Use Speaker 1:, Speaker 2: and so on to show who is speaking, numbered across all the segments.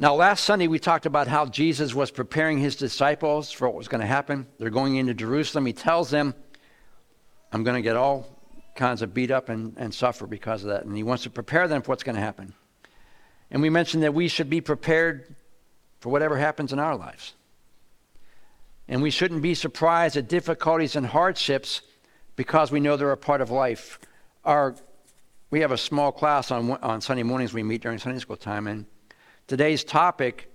Speaker 1: Now, last Sunday we talked about how Jesus was preparing his disciples for what was going to happen. They're going into Jerusalem. He tells them, I'm going to get all kinds of beat up and, and suffer because of that. And he wants to prepare them for what's going to happen. And we mentioned that we should be prepared for whatever happens in our lives. And we shouldn't be surprised at difficulties and hardships because we know they're a part of life. Our, we have a small class on, on Sunday mornings we meet during Sunday school time, and Today's topic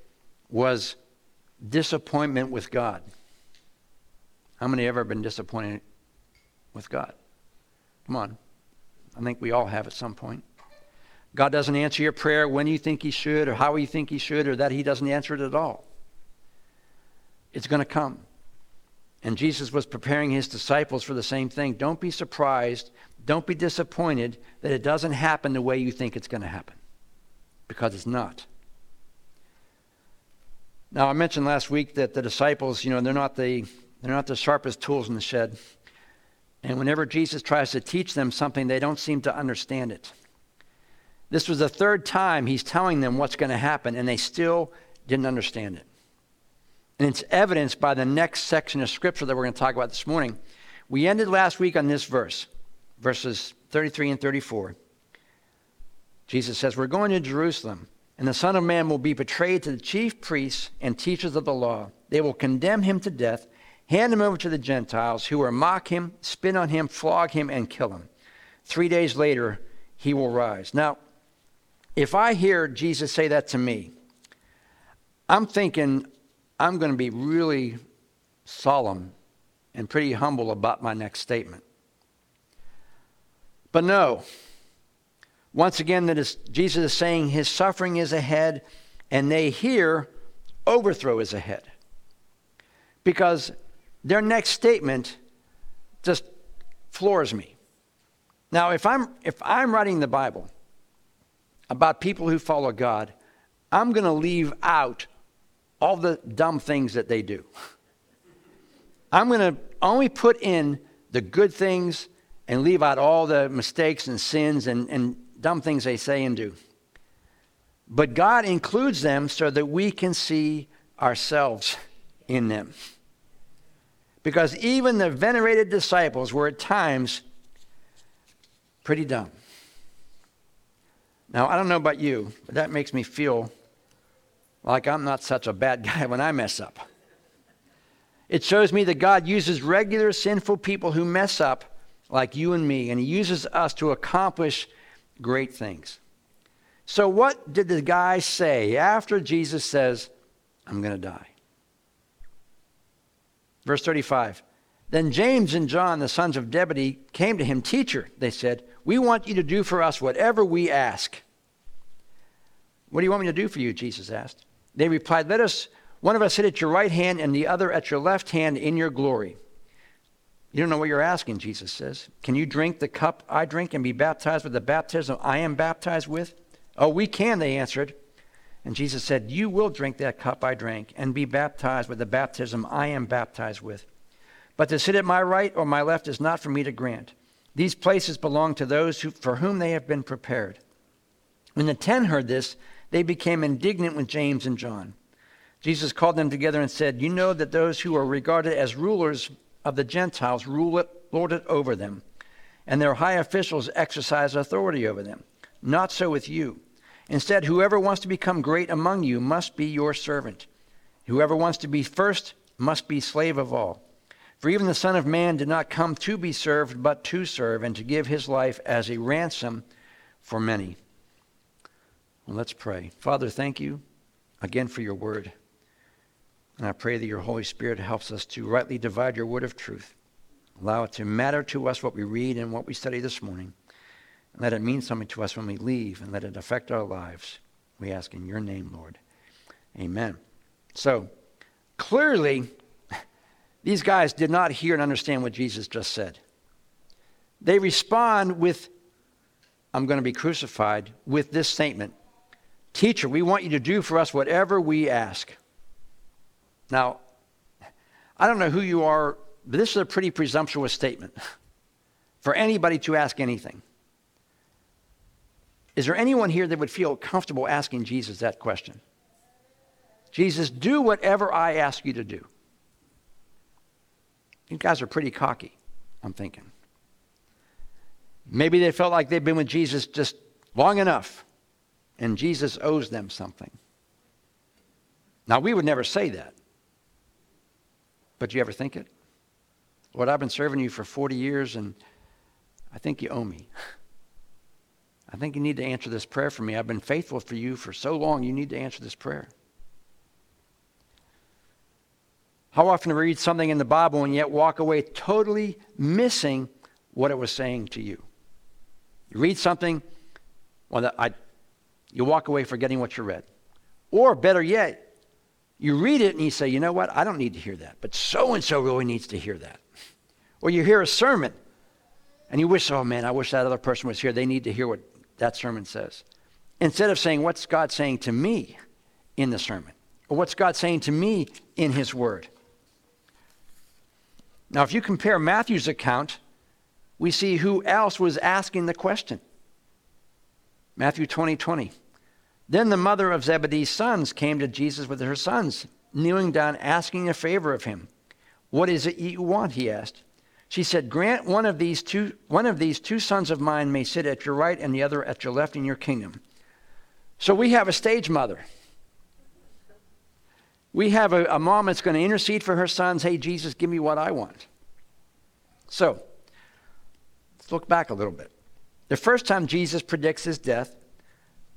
Speaker 1: was disappointment with God. How many ever been disappointed with God? Come on. I think we all have at some point. God doesn't answer your prayer when you think He should, or how you think He should, or that He doesn't answer it at all. It's going to come. And Jesus was preparing His disciples for the same thing. Don't be surprised, don't be disappointed that it doesn't happen the way you think it's going to happen, because it's not. Now, I mentioned last week that the disciples, you know, they're not the, they're not the sharpest tools in the shed. And whenever Jesus tries to teach them something, they don't seem to understand it. This was the third time he's telling them what's going to happen, and they still didn't understand it. And it's evidenced by the next section of scripture that we're going to talk about this morning. We ended last week on this verse, verses 33 and 34. Jesus says, We're going to Jerusalem and the Son of Man will be betrayed to the chief priests and teachers of the law. They will condemn him to death, hand him over to the Gentiles, who will mock him, spit on him, flog him, and kill him. Three days later, he will rise. Now, if I hear Jesus say that to me, I'm thinking I'm going to be really solemn and pretty humble about my next statement. But no, once again, that is, Jesus is saying his suffering is ahead, and they hear overthrow is ahead. Because their next statement just floors me. Now, if I'm, if I'm writing the Bible about people who follow God, I'm going to leave out all the dumb things that they do. I'm going to only put in the good things and leave out all the mistakes and sins and, and dumb things they say and do. But God includes them so that we can see ourselves in them. Because even the venerated disciples were at times pretty dumb. Now, I don't know about you, but that makes me feel like I'm not such a bad guy when I mess up. It shows me that God uses regular sinful people who mess up, like you and me, and He uses us to accomplish great things. So, what did the guy say after Jesus says, I'm going to die? Verse 35 Then James and John, the sons of Zebedee, came to him. Teacher, they said, we want you to do for us whatever we ask. What do you want me to do for you? Jesus asked. They replied, Let us, one of us sit at your right hand and the other at your left hand in your glory. You don't know what you're asking, Jesus says. Can you drink the cup I drink and be baptized with the baptism I am baptized with? Oh, we can, they answered. And Jesus said, You will drink that cup I drank and be baptized with the baptism I am baptized with. But to sit at my right or my left is not for me to grant. These places belong to those who, for whom they have been prepared. When the ten heard this, they became indignant with James and John. Jesus called them together and said, You know that those who are regarded as rulers of the Gentiles rule it, lord it over them, and their high officials exercise authority over them. Not so with you. Instead, whoever wants to become great among you must be your servant. Whoever wants to be first must be slave of all. For even the Son of Man did not come to be served, but to serve, and to give his life as a ransom for many. Well, let's pray. Father, thank you again for your word. And I pray that your Holy Spirit helps us to rightly divide your word of truth. Allow it to matter to us what we read and what we study this morning. And let it mean something to us when we leave and let it affect our lives. We ask in your name, Lord. Amen. So, clearly, these guys did not hear and understand what Jesus just said. They respond with, I'm going to be crucified, with this statement Teacher, we want you to do for us whatever we ask. Now, I don't know who you are, but this is a pretty presumptuous statement for anybody to ask anything. Is there anyone here that would feel comfortable asking Jesus that question? Jesus, do whatever I ask you to do. You guys are pretty cocky, I'm thinking. Maybe they felt like they've been with Jesus just long enough, and Jesus owes them something. Now, we would never say that. But you ever think it? Lord, I've been serving you for 40 years, and I think you owe me. I think you need to answer this prayer for me. I've been faithful for you for so long, you need to answer this prayer. How often do we read something in the Bible and yet walk away totally missing what it was saying to you? You read something, well, I, you walk away forgetting what you read. Or better yet, you read it and you say, you know what, I don't need to hear that, but so and so really needs to hear that. Or you hear a sermon and you wish, oh man, I wish that other person was here. They need to hear what that sermon says. Instead of saying, what's God saying to me in the sermon? Or what's God saying to me in His Word? Now, if you compare Matthew's account, we see who else was asking the question. Matthew 20 20. Then the mother of Zebedee's sons came to Jesus with her sons, kneeling down, asking a favor of him. What is it you want? He asked. She said, Grant one of these two, one of these two sons of mine may sit at your right and the other at your left in your kingdom. So we have a stage mother. We have a, a mom that's going to intercede for her sons. Hey, Jesus, give me what I want. So, let's look back a little bit. The first time Jesus predicts his death,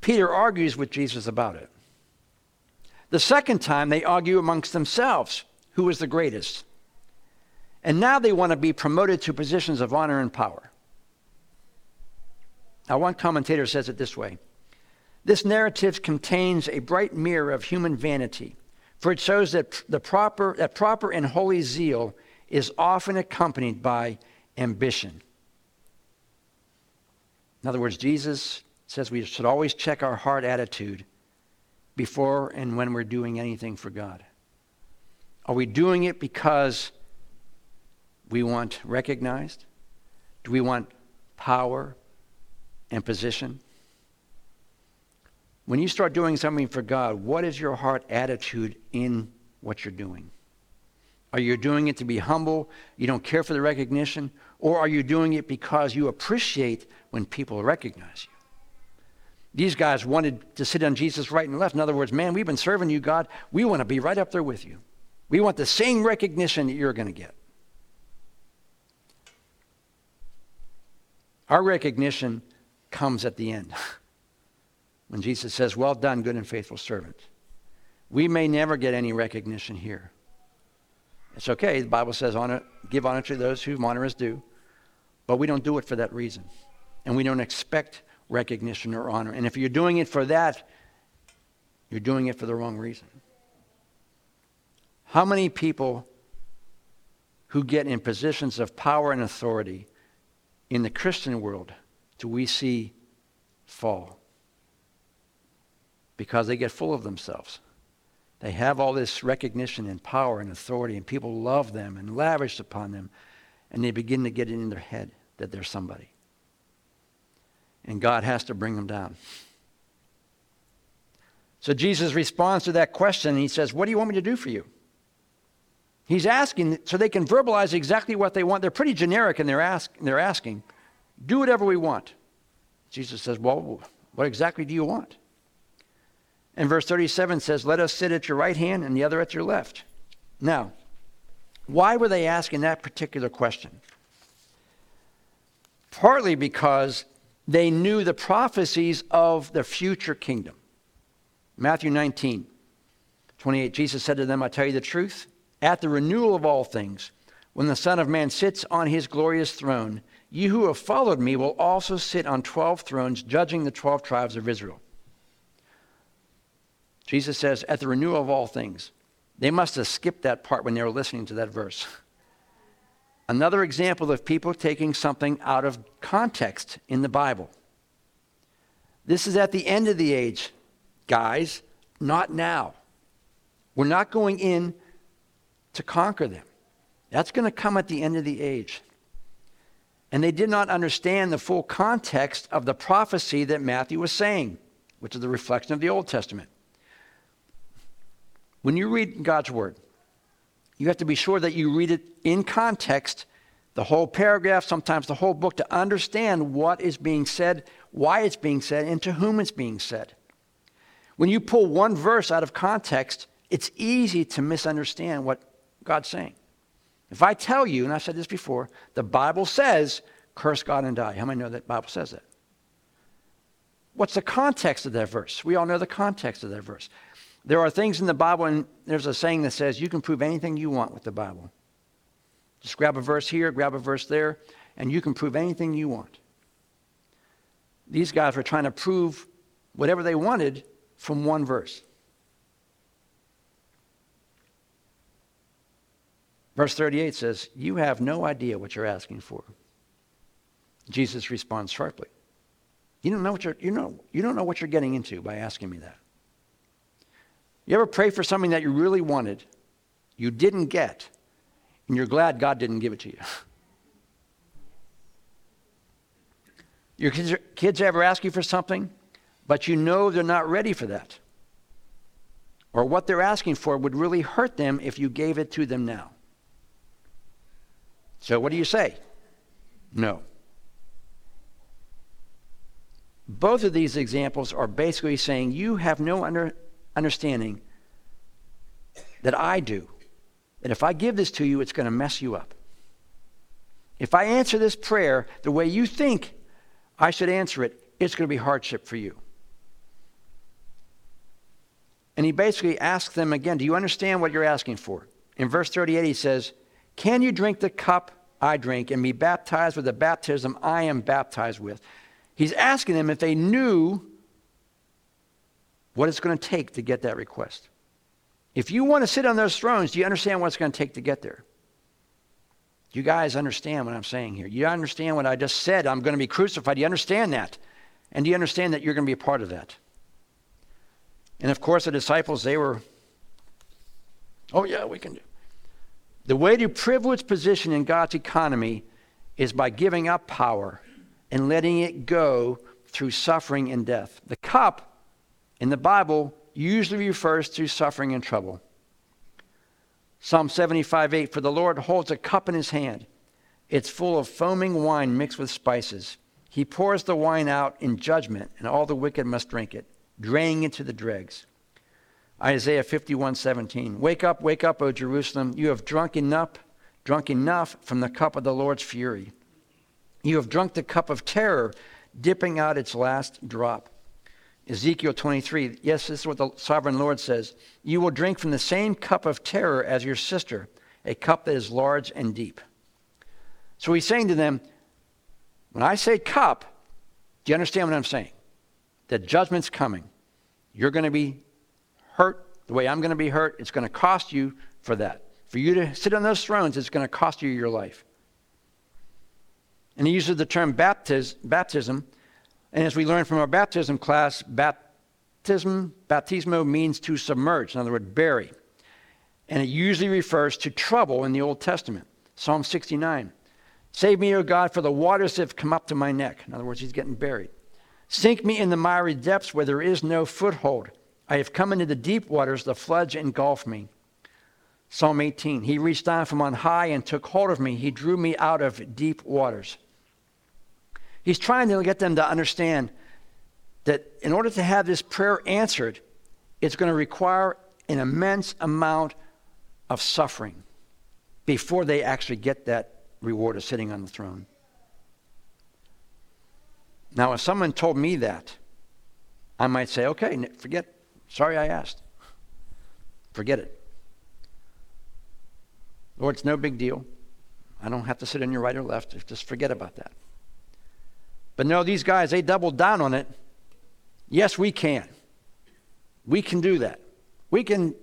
Speaker 1: Peter argues with Jesus about it. The second time, they argue amongst themselves who is the greatest. And now they want to be promoted to positions of honor and power. Now, one commentator says it this way This narrative contains a bright mirror of human vanity, for it shows that, the proper, that proper and holy zeal is often accompanied by ambition. In other words, Jesus says we should always check our heart attitude before and when we're doing anything for God. Are we doing it because we want recognized? Do we want power and position? When you start doing something for God, what is your heart attitude in what you're doing? Are you doing it to be humble? You don't care for the recognition? Or are you doing it because you appreciate when people recognize you? These guys wanted to sit on Jesus right and left. In other words, man, we've been serving you, God. We want to be right up there with you. We want the same recognition that you're going to get. Our recognition comes at the end when Jesus says, Well done, good and faithful servant. We may never get any recognition here. It's okay. The Bible says, honor, give honor to those whom honor is due. But we don't do it for that reason. And we don't expect recognition or honor. And if you're doing it for that, you're doing it for the wrong reason. How many people who get in positions of power and authority in the Christian world do we see fall? Because they get full of themselves. They have all this recognition and power and authority, and people love them and lavish upon them, and they begin to get it in their head that they're somebody. And God has to bring them down. So Jesus responds to that question, he says, What do you want me to do for you? He's asking so they can verbalize exactly what they want. They're pretty generic in their, ask, they're asking. Do whatever we want. Jesus says, Well, what exactly do you want? And verse 37 says, Let us sit at your right hand and the other at your left. Now, why were they asking that particular question? Partly because they knew the prophecies of the future kingdom. Matthew 19, 28, Jesus said to them, I tell you the truth at the renewal of all things, when the Son of Man sits on his glorious throne, you who have followed me will also sit on 12 thrones, judging the 12 tribes of Israel. Jesus says, at the renewal of all things. They must have skipped that part when they were listening to that verse. Another example of people taking something out of context in the Bible. This is at the end of the age, guys, not now. We're not going in to conquer them. That's going to come at the end of the age. And they did not understand the full context of the prophecy that Matthew was saying, which is the reflection of the Old Testament. when you read God's Word, you have to be sure that you read it in context, the whole paragraph, sometimes the whole book, to understand what is being said, why it's being said, and to whom it's being said. When you pull one verse out of context, it's easy to misunderstand what God's saying. If I tell you, and I've said this before, the Bible says, curse God and die. How many know that the Bible says that? What's the context of that verse? We all know the context of that verse. There are things in the Bible, and there's a saying that says you can prove anything you want with the Bible. Just grab a verse here, grab a verse there, and you can prove anything you want. These guys were trying to prove whatever they wanted from one verse. Verse 38 says, You have no idea what you're asking for. Jesus responds sharply. You don't know what you're, you know, you don't know what you're getting into by asking me that. You ever pray for something that you really wanted, you didn't get, and you're glad God didn't give it to you? Your kids, kids ever ask you for something, but you know they're not ready for that? Or what they're asking for would really hurt them if you gave it to them now. So, what do you say? No. Both of these examples are basically saying you have no under, understanding that I do. That if I give this to you, it's going to mess you up. If I answer this prayer the way you think I should answer it, it's going to be hardship for you. And he basically asks them again, Do you understand what you're asking for? In verse 38, he says, Can you drink the cup I drink and be baptized with the baptism I am baptized with? He's asking them if they knew what it's going to take to get that request. If you want to sit on those thrones, do you understand what it's going to take to get there? You guys understand what I'm saying here? You understand what I just said? I'm going to be crucified. You understand that? And do you understand that you're going to be a part of that? And of course, the disciples, they were, oh, yeah, we can do. The way to privilege position in God's economy is by giving up power and letting it go through suffering and death. The cup in the Bible usually refers to suffering and trouble. Psalm 75 8 For the Lord holds a cup in his hand. It's full of foaming wine mixed with spices. He pours the wine out in judgment, and all the wicked must drink it, draining it to the dregs. Isaiah 51 17 Wake up, wake up, O Jerusalem. You have drunk enough, drunk enough from the cup of the Lord's fury. You have drunk the cup of terror, dipping out its last drop. Ezekiel 23, yes, this is what the sovereign Lord says. You will drink from the same cup of terror as your sister, a cup that is large and deep. So he's saying to them, when I say cup, do you understand what I'm saying? That judgment's coming. You're going to be hurt the way I'm going to be hurt. It's going to cost you for that. For you to sit on those thrones, it's going to cost you your life. And he uses the term baptiz, baptism. And as we learned from our baptism class, baptism, baptismo means to submerge, in other words, bury. And it usually refers to trouble in the Old Testament. Psalm 69. Save me, O God, for the waters have come up to my neck. In other words, he's getting buried. Sink me in the miry depths where there is no foothold. I have come into the deep waters, the floods engulf me. Psalm 18. He reached down from on high and took hold of me. He drew me out of deep waters. He's trying to get them to understand that in order to have this prayer answered, it's going to require an immense amount of suffering before they actually get that reward of sitting on the throne. Now, if someone told me that, I might say, okay, forget, sorry I asked. Forget it. Lord, it's no big deal. I don't have to sit on your right or left. Just forget about that. But no, these guys, they doubled down on it. Yes, we can. We can do that. We can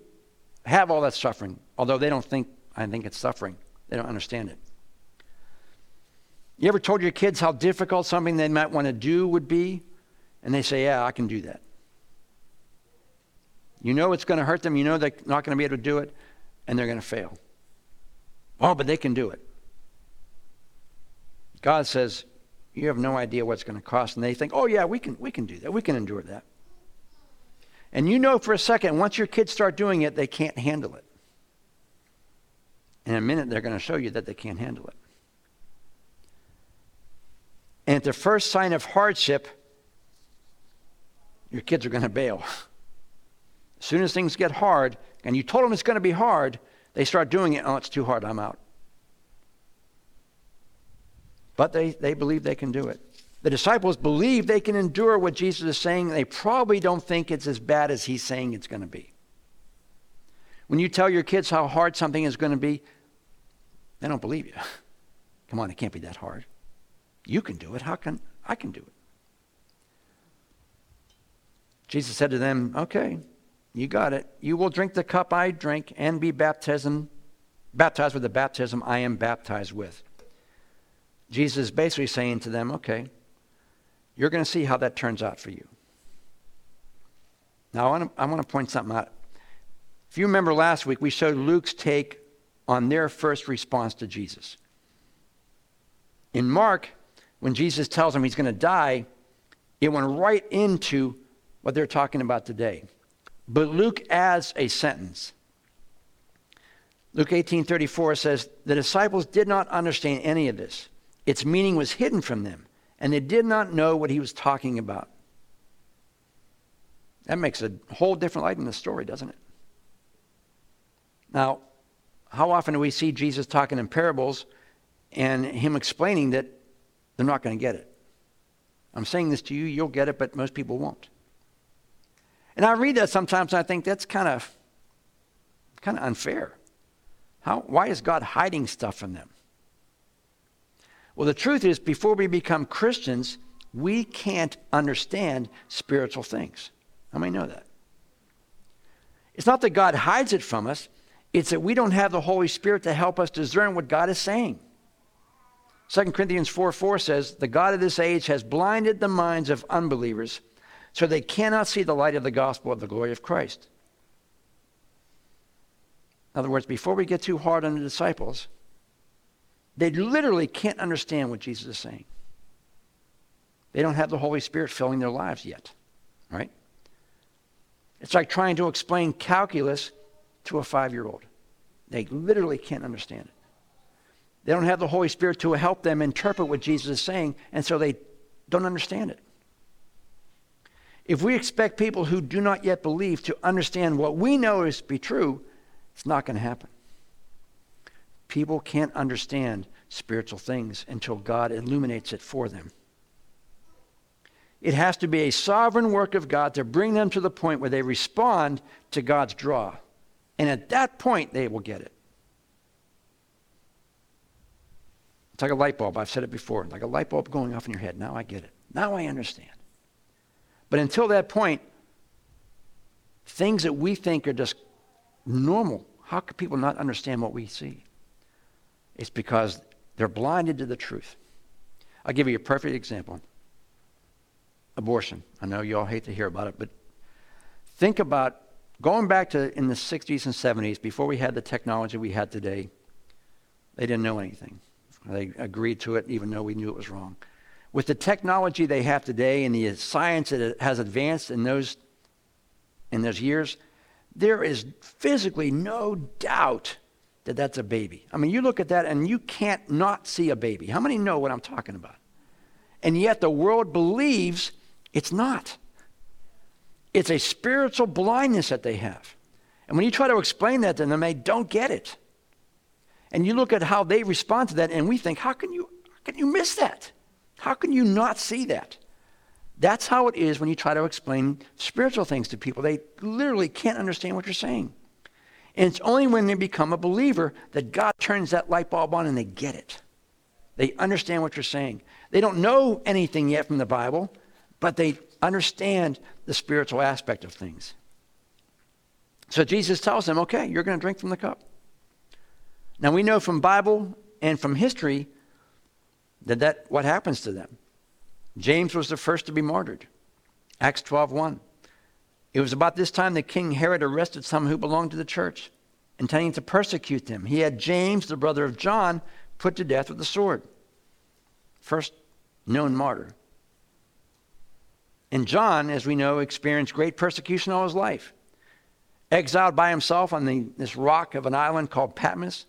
Speaker 1: have all that suffering, although they don't think, I think it's suffering. They don't understand it. You ever told your kids how difficult something they might want to do would be? And they say, Yeah, I can do that. You know it's going to hurt them. You know they're not going to be able to do it, and they're going to fail. Oh, but they can do it. God says, you have no idea what it's going to cost. And they think, oh, yeah, we can, we can do that. We can endure that. And you know for a second, once your kids start doing it, they can't handle it. In a minute, they're going to show you that they can't handle it. And at the first sign of hardship, your kids are going to bail. As soon as things get hard, and you told them it's going to be hard, they start doing it. Oh, it's too hard. I'm out. But they, they believe they can do it. The disciples believe they can endure what Jesus is saying. They probably don't think it's as bad as he's saying it's going to be. When you tell your kids how hard something is going to be, they don't believe you. Come on, it can't be that hard. You can do it. How can I can do it? Jesus said to them, Okay, you got it. You will drink the cup I drink and be baptized, baptized with the baptism I am baptized with. Jesus is basically saying to them, Okay, you're going to see how that turns out for you. Now, I want to, I want to point something out. If you remember last week, we showed Luke's take on their first response to Jesus. In Mark, when Jesus tells them he's going to die, it went right into what they're talking about today. But Luke adds a sentence. Luke 18:34 says, "The disciples did not understand any of this. Its meaning was hidden from them, and they did not know what he was talking about." That makes a whole different light in the story, doesn't it? Now, how often do we see Jesus talking in parables and him explaining that they're not going to get it. I'm saying this to you, you'll get it, but most people won't. And I read that sometimes and I think that's kind of kind of unfair. How, why is God hiding stuff from them? Well, the truth is, before we become Christians, we can't understand spiritual things. How many know that? It's not that God hides it from us, it's that we don't have the Holy Spirit to help us discern what God is saying. 2 Corinthians 4 4 says, The God of this age has blinded the minds of unbelievers so they cannot see the light of the gospel of the glory of Christ. In other words, before we get too hard on the disciples, they literally can't understand what Jesus is saying. They don't have the Holy Spirit filling their lives yet, right? It's like trying to explain calculus to a five year old. They literally can't understand it. They don't have the Holy Spirit to help them interpret what Jesus is saying, and so they don't understand it. If we expect people who do not yet believe to understand what we know is to be true, it's not going to happen. People can't understand spiritual things until God illuminates it for them. It has to be a sovereign work of God to bring them to the point where they respond to God's draw. And at that point, they will get it. It's like a light bulb. I've said it before. Like a light bulb going off in your head. Now I get it. Now I understand. But until that point, things that we think are just normal, how could people not understand what we see? It's because they're blinded to the truth. I'll give you a perfect example abortion. I know you all hate to hear about it, but think about going back to in the 60s and 70s, before we had the technology we had today, they didn't know anything. They agreed to it even though we knew it was wrong. With the technology they have today and the science that has advanced in those, in those years, there is physically no doubt that that's a baby. I mean, you look at that and you can't not see a baby. How many know what I'm talking about? And yet the world believes it's not. It's a spiritual blindness that they have. And when you try to explain that to them, they don't get it. And you look at how they respond to that, and we think, how can you, how can you miss that? How can you not see that? That's how it is when you try to explain spiritual things to people. They literally can't understand what you're saying. And it's only when they become a believer that God turns that light bulb on and they get it. They understand what you're saying. They don't know anything yet from the Bible, but they understand the spiritual aspect of things. So Jesus tells them, okay, you're going to drink from the cup. Now we know from Bible and from history that that what happens to them. James was the first to be martyred. Acts 12:1. It was about this time that King Herod arrested some who belonged to the church, intending to persecute them. He had James, the brother of John, put to death with the sword. First known martyr. And John, as we know, experienced great persecution all his life. Exiled by himself on the, this rock of an island called Patmos.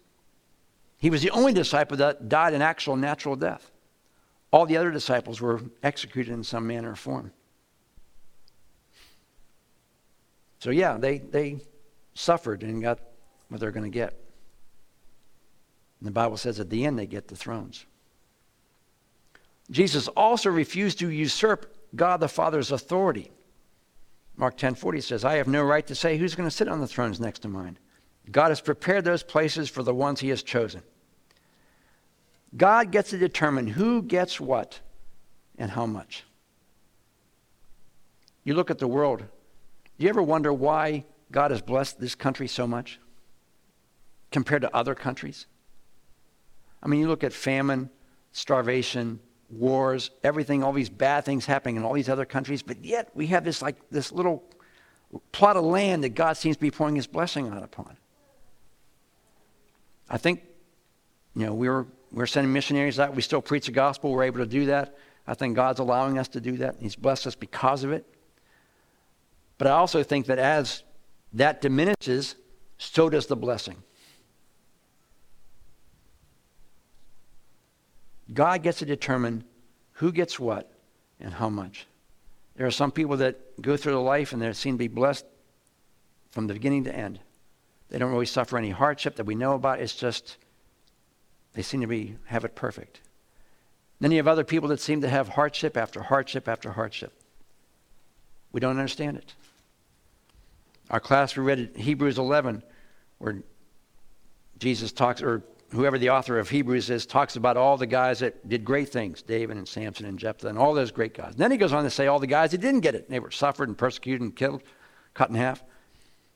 Speaker 1: He was the only disciple that died an actual natural death. All the other disciples were executed in some manner or form. So, yeah, they, they suffered and got what they're going to get. And the Bible says at the end they get the thrones. Jesus also refused to usurp God the Father's authority. Mark 10:40 says, "I have no right to say who's going to sit on the thrones next to mine. God has prepared those places for the ones he has chosen." God gets to determine who gets what and how much. You look at the world. Do you ever wonder why God has blessed this country so much compared to other countries? I mean, you look at famine, starvation, wars, everything, all these bad things happening in all these other countries, but yet we have this like this little plot of land that God seems to be pouring his blessing out upon. I think, you know, we were we're sending missionaries out. We still preach the gospel. We're able to do that. I think God's allowing us to do that. He's blessed us because of it. But I also think that as that diminishes, so does the blessing. God gets to determine who gets what and how much. There are some people that go through their life and they seem to be blessed from the beginning to end. They don't really suffer any hardship that we know about. It's just they seem to be have it perfect. Then you have other people that seem to have hardship after hardship after hardship. We don't understand it. Our class we read Hebrews 11, where Jesus talks, or whoever the author of Hebrews is, talks about all the guys that did great things, David and Samson and Jephthah, and all those great guys. Then he goes on to say all the guys that didn't get it. They were suffered and persecuted and killed, cut in half.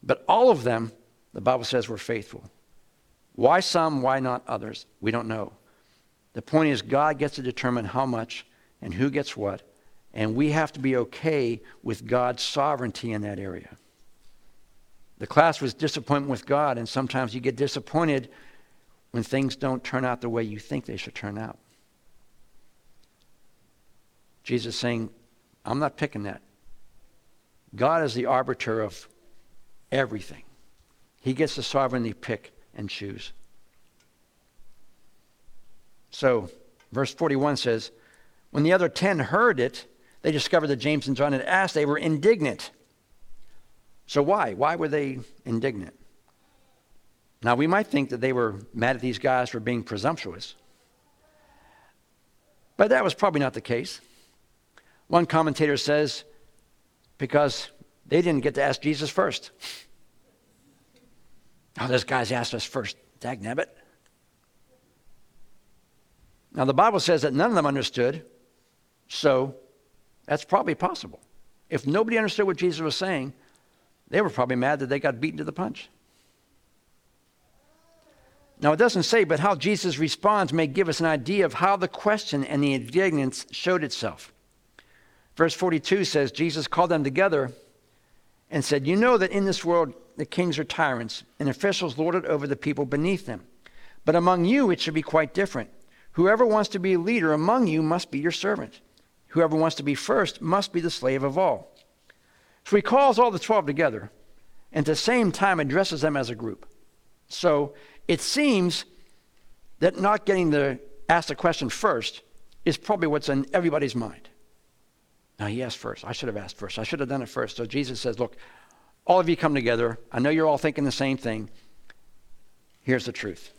Speaker 1: But all of them, the Bible says, were faithful. Why some, why not others? We don't know. The point is, God gets to determine how much and who gets what, and we have to be okay with God's sovereignty in that area. The class was disappointment with God, and sometimes you get disappointed when things don't turn out the way you think they should turn out. Jesus saying, I'm not picking that. God is the arbiter of everything. He gets the sovereignty pick and choose. So, verse 41 says, When the other ten heard it, they discovered that James and John had asked, they were indignant. So, why? Why were they indignant? Now, we might think that they were mad at these guys for being presumptuous, but that was probably not the case. One commentator says, because they didn't get to ask Jesus first. Oh, this guy's asked us first. Dag nabbit. Now, the Bible says that none of them understood, so that's probably possible. If nobody understood what Jesus was saying, they were probably mad that they got beaten to the punch. Now, it doesn't say, but how Jesus responds may give us an idea of how the question and the indignance showed itself. Verse 42 says, Jesus called them together and said, You know that in this world the kings are tyrants, and officials lord it over the people beneath them. But among you it should be quite different. Whoever wants to be a leader among you must be your servant. Whoever wants to be first must be the slave of all. So he calls all the 12 together and at the same time addresses them as a group. So it seems that not getting the ask the question first is probably what's in everybody's mind. Now he asked first. I should have asked first. I should have done it first. So Jesus says, Look, all of you come together. I know you're all thinking the same thing. Here's the truth.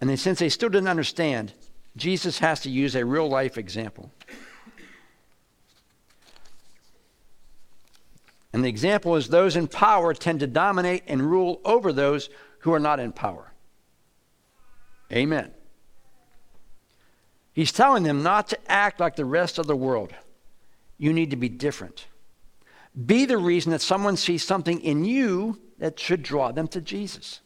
Speaker 1: And then, since they still didn't understand, Jesus has to use a real life example. And the example is those in power tend to dominate and rule over those who are not in power. Amen. He's telling them not to act like the rest of the world. You need to be different. Be the reason that someone sees something in you that should draw them to Jesus.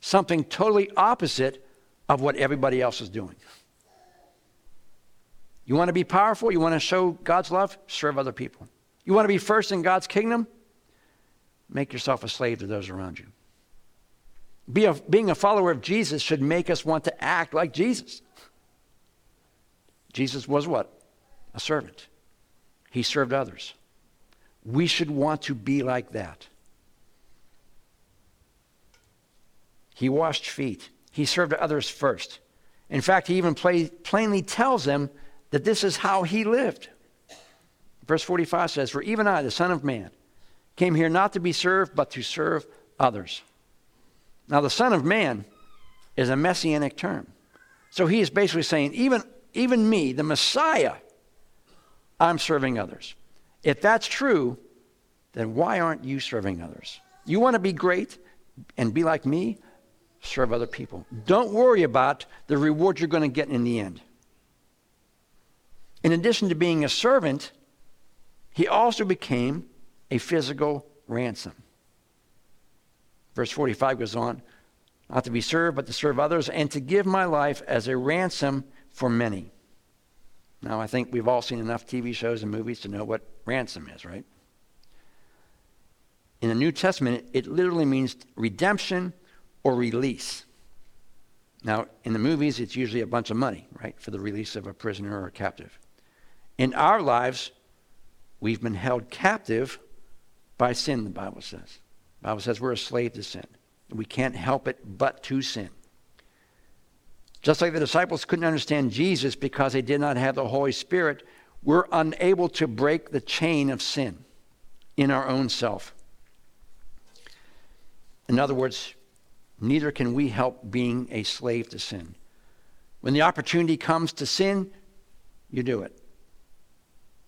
Speaker 1: Something totally opposite of what everybody else is doing. You want to be powerful? You want to show God's love? Serve other people. You want to be first in God's kingdom? Make yourself a slave to those around you. Be a, being a follower of Jesus should make us want to act like Jesus. Jesus was what? A servant. he served others. We should want to be like that. He washed feet. He served others first. In fact, he even play, plainly tells them that this is how he lived. Verse 45 says, For even I, the Son of Man, came here not to be served, but to serve others. Now, the Son of Man is a messianic term. So he is basically saying, even, even me, the Messiah, I'm serving others. If that's true, then why aren't you serving others? You want to be great and be like me? Serve other people. Don't worry about the reward you're going to get in the end. In addition to being a servant, he also became a physical ransom. Verse 45 goes on not to be served, but to serve others, and to give my life as a ransom for many. Now, I think we've all seen enough TV shows and movies to know what ransom is, right? In the New Testament, it literally means redemption or release. Now, in the movies, it's usually a bunch of money, right, for the release of a prisoner or a captive. In our lives, we've been held captive by sin, the Bible says. The Bible says we're a slave to sin. We can't help it but to sin. Just like the disciples couldn't understand Jesus because they did not have the Holy Spirit, we're unable to break the chain of sin in our own self. In other words, neither can we help being a slave to sin. When the opportunity comes to sin, you do it.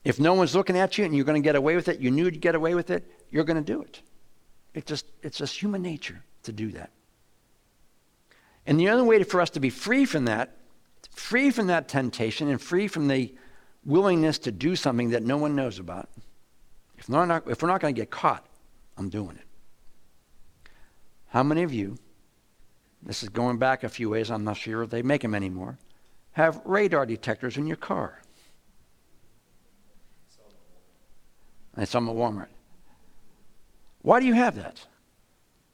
Speaker 1: If no one's looking at you and you're going to get away with it, you knew to get away with it, you're going to do it. It just, it's just human nature to do that. And the only way for us to be free from that, free from that temptation, and free from the willingness to do something that no one knows about, if, not, if we're not going to get caught, I'm doing it. How many of you, this is going back a few ways, I'm not sure if they make them anymore, have radar detectors in your car? Saw them at Walmart. Why do you have that?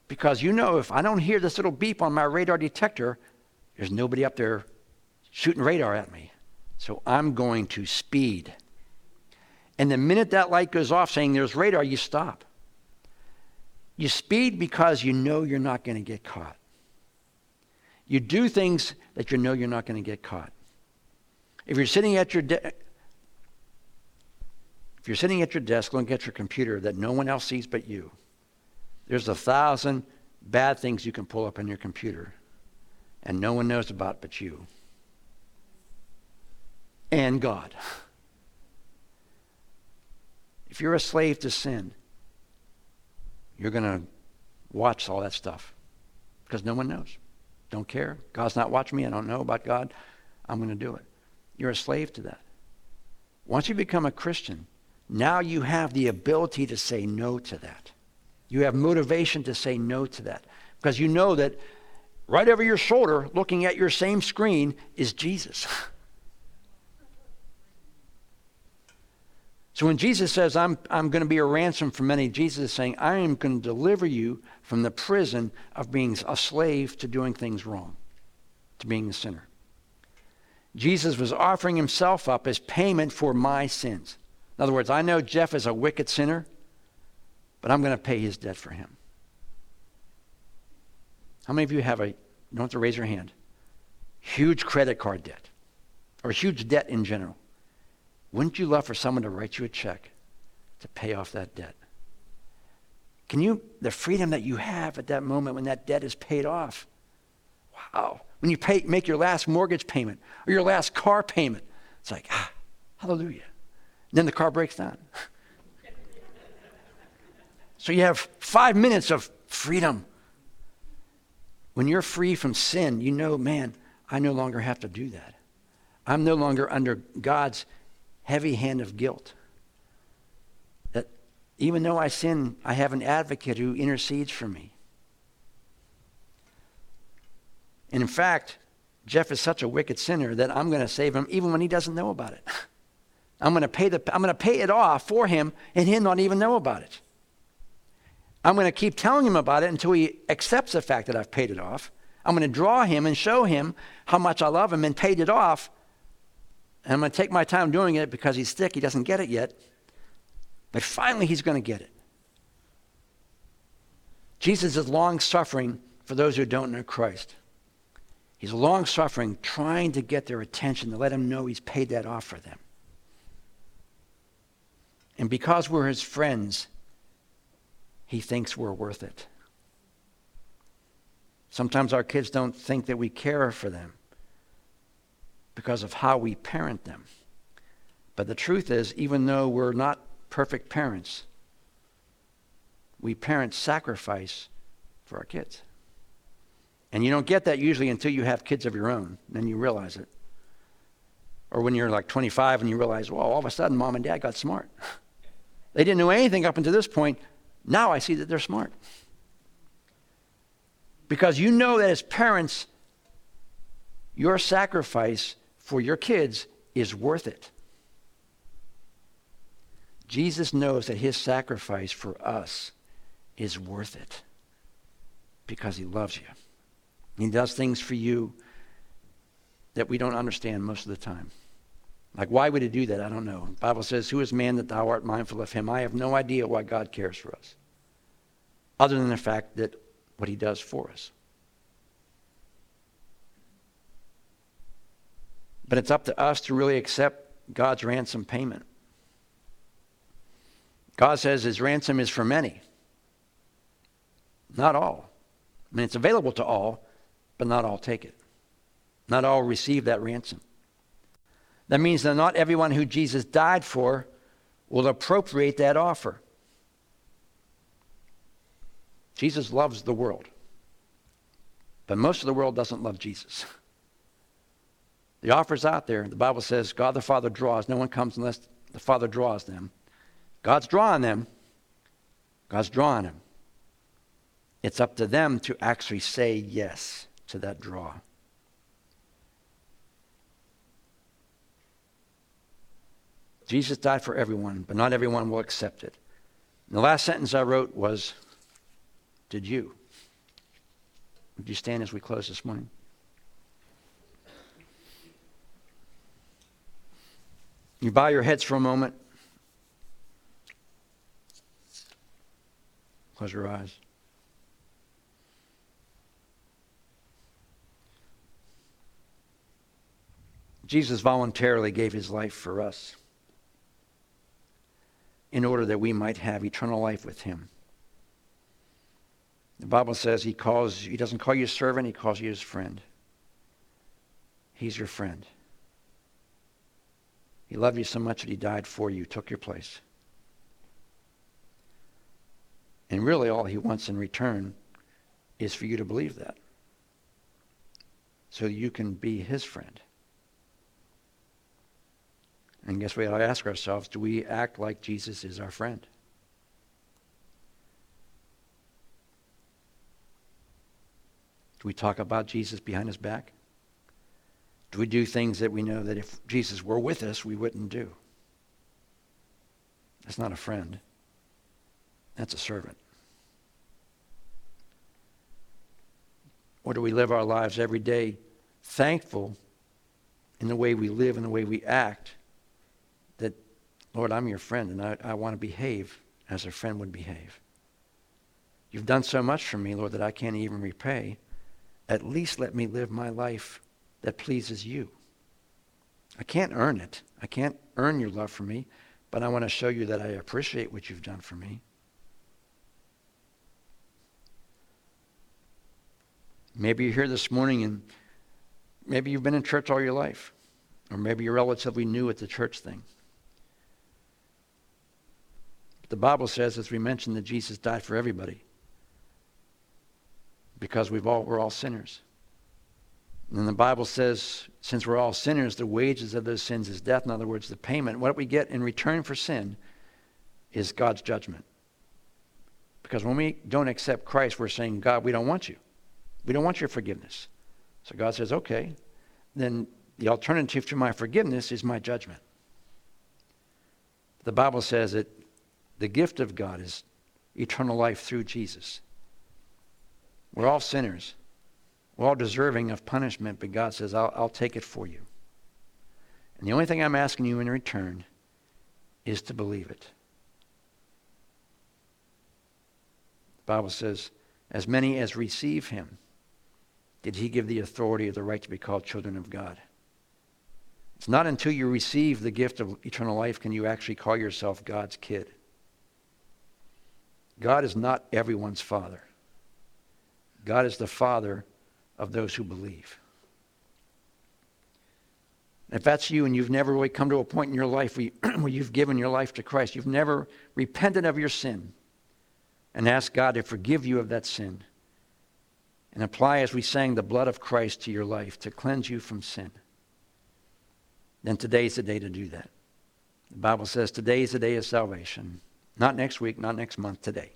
Speaker 1: Because you know if I don't hear this little beep on my radar detector, there's nobody up there shooting radar at me. So I'm going to speed. And the minute that light goes off saying there's radar, you stop. You speed because you know you're not going to get caught. You do things that you know you're not going to get caught. If you're sitting at your de- if you're sitting at your desk looking at your computer that no one else sees but you, there's a thousand bad things you can pull up on your computer, and no one knows about but you and God. If you're a slave to sin, you're going to watch all that stuff because no one knows. Don't care. God's not watching me. I don't know about God. I'm going to do it. You're a slave to that. Once you become a Christian, now you have the ability to say no to that. You have motivation to say no to that because you know that right over your shoulder, looking at your same screen, is Jesus. so when Jesus says, I'm, I'm going to be a ransom for many, Jesus is saying, I am going to deliver you from the prison of being a slave to doing things wrong, to being a sinner. Jesus was offering himself up as payment for my sins. In other words, I know Jeff is a wicked sinner but I'm going to pay his debt for him. How many of you have a, you don't have to raise your hand, huge credit card debt or huge debt in general? Wouldn't you love for someone to write you a check to pay off that debt? Can you, the freedom that you have at that moment when that debt is paid off? Wow. When you pay, make your last mortgage payment or your last car payment, it's like, ah, hallelujah. And then the car breaks down. So you have five minutes of freedom. When you're free from sin, you know, man, I no longer have to do that. I'm no longer under God's heavy hand of guilt. That even though I sin, I have an advocate who intercedes for me. And in fact, Jeff is such a wicked sinner that I'm going to save him even when he doesn't know about it. I'm going to pay the I'm going to pay it off for him and him not even know about it. I'm going to keep telling him about it until he accepts the fact that I've paid it off. I'm going to draw him and show him how much I love him and paid it off. And I'm going to take my time doing it because he's thick, he doesn't get it yet. But finally, he's going to get it. Jesus is long suffering for those who don't know Christ. He's long suffering, trying to get their attention, to let them know he's paid that off for them. And because we're his friends, he thinks we're worth it. Sometimes our kids don't think that we care for them because of how we parent them. But the truth is, even though we're not perfect parents, we parents sacrifice for our kids. And you don't get that usually until you have kids of your own. Then you realize it. Or when you're like 25 and you realize, well, all of a sudden mom and dad got smart. they didn't know anything up until this point. Now I see that they're smart. Because you know that as parents, your sacrifice for your kids is worth it. Jesus knows that his sacrifice for us is worth it because he loves you. He does things for you that we don't understand most of the time. Like, why would he do that? I don't know. The Bible says, Who is man that thou art mindful of him? I have no idea why God cares for us, other than the fact that what he does for us. But it's up to us to really accept God's ransom payment. God says his ransom is for many, not all. I mean, it's available to all, but not all take it. Not all receive that ransom. That means that not everyone who Jesus died for will appropriate that offer. Jesus loves the world, but most of the world doesn't love Jesus. The offer's out there. The Bible says God the Father draws. No one comes unless the Father draws them. God's drawing them. God's drawing them. It's up to them to actually say yes to that draw. Jesus died for everyone, but not everyone will accept it. And the last sentence I wrote was, Did you? Would you stand as we close this morning? You bow your heads for a moment. Close your eyes. Jesus voluntarily gave his life for us in order that we might have eternal life with him. The Bible says he calls he doesn't call you servant, he calls you his friend. He's your friend. He loved you so much that he died for you, took your place. And really all he wants in return is for you to believe that. So you can be his friend. And guess what? I ask ourselves do we act like Jesus is our friend? Do we talk about Jesus behind his back? Do we do things that we know that if Jesus were with us, we wouldn't do? That's not a friend. That's a servant. Or do we live our lives every day thankful in the way we live and the way we act that, Lord, I'm your friend, and I, I want to behave as a friend would behave. You've done so much for me, Lord, that I can't even repay. At least let me live my life that pleases you. I can't earn it. I can't earn your love for me, but I want to show you that I appreciate what you've done for me. Maybe you're here this morning and maybe you've been in church all your life, or maybe you're relatively new at the church thing. But The Bible says, as we mentioned, that Jesus died for everybody because we've all, we're all sinners. And the Bible says, since we're all sinners, the wages of those sins is death. In other words, the payment, what we get in return for sin, is God's judgment. Because when we don't accept Christ, we're saying, God, we don't want you. We don't want your forgiveness. So God says, okay, then the alternative to my forgiveness is my judgment. The Bible says that the gift of God is eternal life through Jesus. We're all sinners. We're all deserving of punishment, but God says, I'll, I'll take it for you. And the only thing I'm asking you in return is to believe it. The Bible says, as many as receive him, did he give the authority of the right to be called children of God. It's not until you receive the gift of eternal life can you actually call yourself God's kid. God is not everyone's father. God is the father of those who believe. If that's you and you've never really come to a point in your life where you've given your life to Christ, you've never repented of your sin and asked God to forgive you of that sin and apply, as we sang, the blood of Christ to your life to cleanse you from sin, then today's the day to do that. The Bible says today is the day of salvation. Not next week, not next month, today.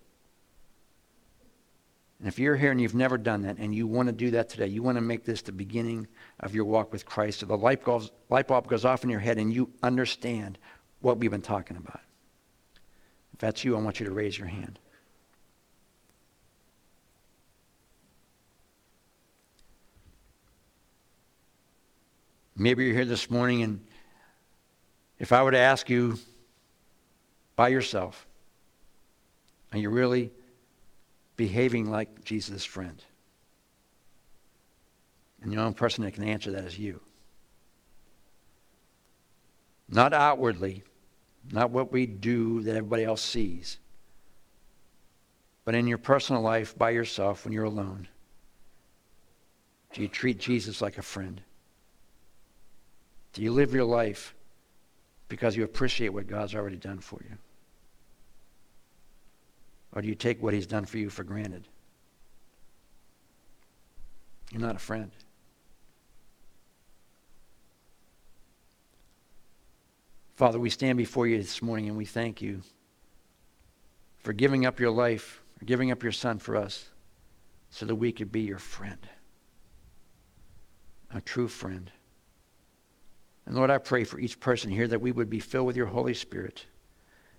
Speaker 1: And if you're here and you've never done that and you want to do that today, you want to make this the beginning of your walk with Christ, so the light, light bulb goes off in your head and you understand what we've been talking about. If that's you, I want you to raise your hand. Maybe you're here this morning, and if I were to ask you by yourself, are you really behaving like Jesus' friend? And the only person that can answer that is you. Not outwardly, not what we do that everybody else sees, but in your personal life by yourself when you're alone. Do you treat Jesus like a friend? Do you live your life because you appreciate what God's already done for you? Or do you take what He's done for you for granted? You're not a friend. Father, we stand before you this morning and we thank you for giving up your life, for giving up your son for us, so that we could be your friend, a true friend. And Lord, I pray for each person here that we would be filled with your Holy Spirit,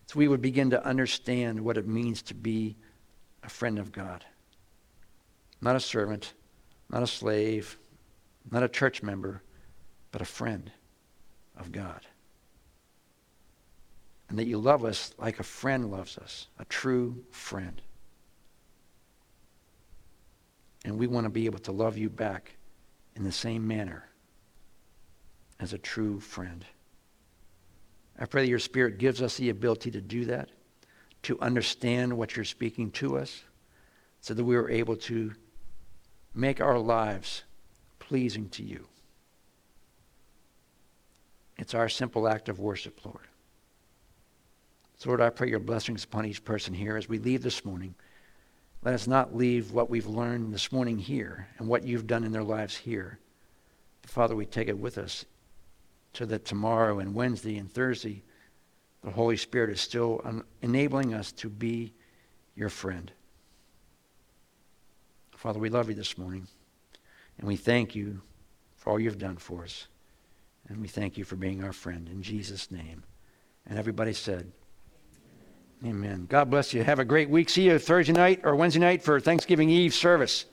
Speaker 1: so we would begin to understand what it means to be a friend of God. Not a servant, not a slave, not a church member, but a friend of God. And that you love us like a friend loves us, a true friend. And we want to be able to love you back in the same manner as a true friend. I pray that your Spirit gives us the ability to do that, to understand what you're speaking to us, so that we are able to make our lives pleasing to you. It's our simple act of worship, Lord. So, Lord, I pray your blessings upon each person here as we leave this morning. Let us not leave what we've learned this morning here and what you've done in their lives here. Father, we take it with us so that tomorrow and Wednesday and Thursday, the Holy Spirit is still enabling us to be your friend. Father, we love you this morning, and we thank you for all you've done for us. And we thank you for being our friend. In Jesus' name. And everybody said, Amen. God bless you. Have a great week. See you Thursday night or Wednesday night for Thanksgiving Eve service.